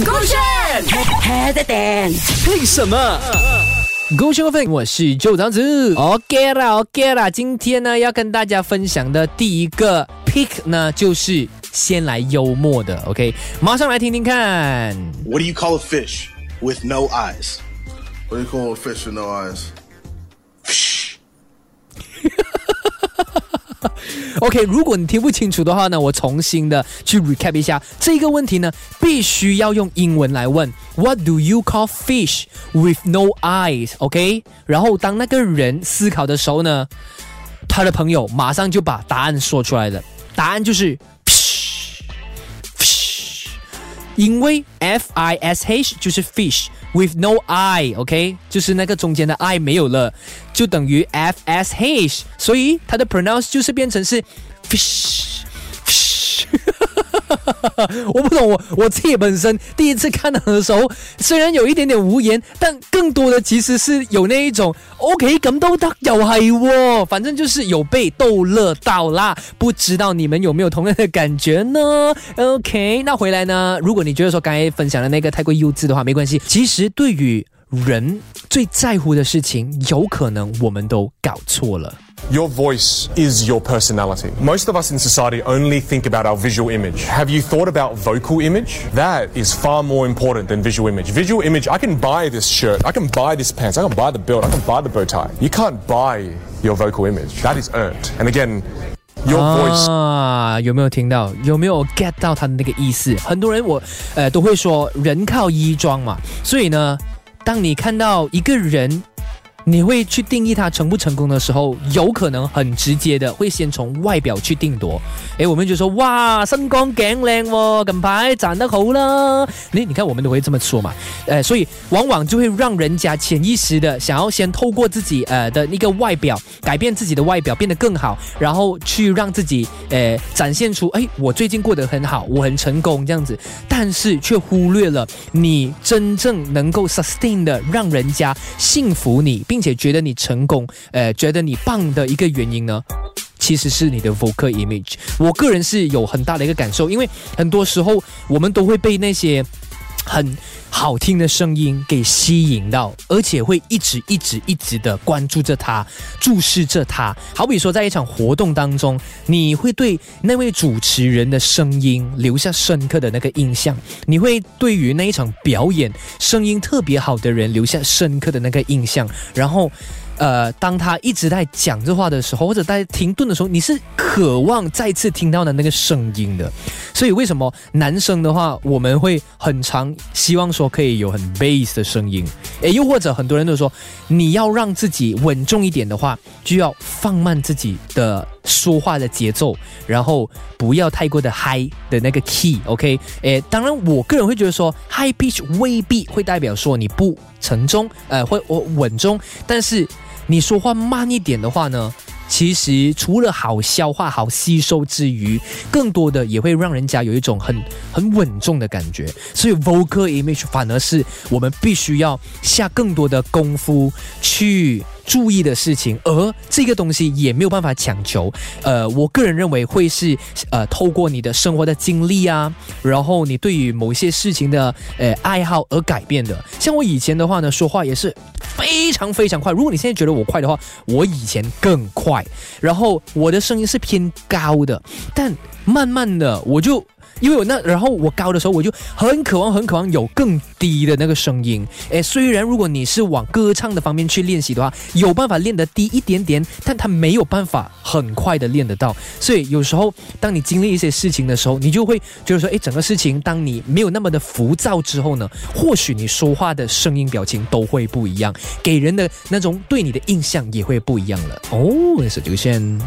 勾选 head and 为什么？勾选粉，我是旧长子。OK 啦，OK 啦，今天呢要跟大家分享的第一个 pick 呢，就是先来幽默的。OK，马上来听听看。What do you call a fish with no eyes? What do you call a fish with no eyes? OK，如果你听不清楚的话呢，我重新的去 recap 一下这个问题呢，必须要用英文来问。What do you call fish with no eyes？OK，、然后当那个人思考的时候呢，他的朋友马上就把答案说出来了，答案就是因为 F I S H 就是 fish。With no eye，OK，、就是那个中间的 eye 没有了，就等于 F S H，所以它的 pronounce 就是变成是 fish fish。 我不懂，我我自己本身第一次看到的时候，虽然有一点点无言，但更多的其实是有那一种 OK 咁都得，又系喎，反正就是有被逗乐到啦。不知道你们有没有同样的感觉呢？OK，那回来呢？如果你觉得说刚才分享的那个太过幼稚的话，没关系。其实对于人最在乎的事情，有可能我们都搞错了。Your voice is your personality. Most of us in society only think about our visual image. Have you thought about vocal image? That is far more important than visual image. Visual image, I can buy this shirt, I can buy this pants, I can buy the belt, I can buy the bow tie. You can't buy your vocal image. That is earned. And again, your voice 啊，有没有听到？有没有 get 到他的那个意思？很多人我呃都会说人靠衣装嘛，所以呢，当你看到一个人。 你会去定义他成不成功的时候，有可能很直接的会先从外表去定夺。诶，我们就说哇，身光颈靚喎，近排长得好啦。你你看，我们都会这么说嘛。呃，所以往往就会让人家潜意识的想要先透过自己呃的一个外表，改变自己的外表，变得更好，然后去让自己呃展现出，哎，我最近过得很好，我很成功这样子，但是却忽略了你真正能够 sustain 的让人家信服你，并且觉得你成功，呃，觉得你棒的一个原因呢？其实是你的 vocal image。我个人是有很大的一个感受，因为很多时候我们都会被那些很好听的声音给吸引到，而且会一直一直一直的关注着他，注视着他。好比说，在一场活动当中，你会对那位主持人的声音留下深刻的那个印象，你会对于那一场表演声音特别好的人留下深刻的那个印象，然后。呃，当他一直在讲这话的时候，或者在停顿的时候，你是渴望再次听到的那个声音的。所以为什么男生的话，我们会很常希望说可以有很 bass 的声音？诶，又或者很多人都说，你要让自己稳重一点的话，就要放慢自己的说话的节奏，然后不要太过的 high 的那个 key。OK，诶，当然我个人会觉得说 high pitch 未必会代表说你不沉中，呃，会我稳中，但是。你说话慢一点的话呢，其实除了好消化、好吸收之余，更多的也会让人家有一种很很稳重的感觉。所以 vocal image 反而是我们必须要下更多的功夫去注意的事情，而这个东西也没有办法强求。呃，我个人认为会是呃透过你的生活的经历啊，然后你对于某些事情的呃爱好而改变的。像我以前的话呢，说话也是非常非常快。如果你现在觉得我快的话，我以前更快。然后我的声音是偏高的，但慢慢的我就。因为我那，然后我高的时候，我就很渴望、很渴望有更低的那个声音。诶，虽然如果你是往歌唱的方面去练习的话，有办法练得低一点点，但它没有办法很快的练得到。所以有时候，当你经历一些事情的时候，你就会觉得说，诶，整个事情当你没有那么的浮躁之后呢，或许你说话的声音、表情都会不一样，给人的那种对你的印象也会不一样了。哦，是這個線。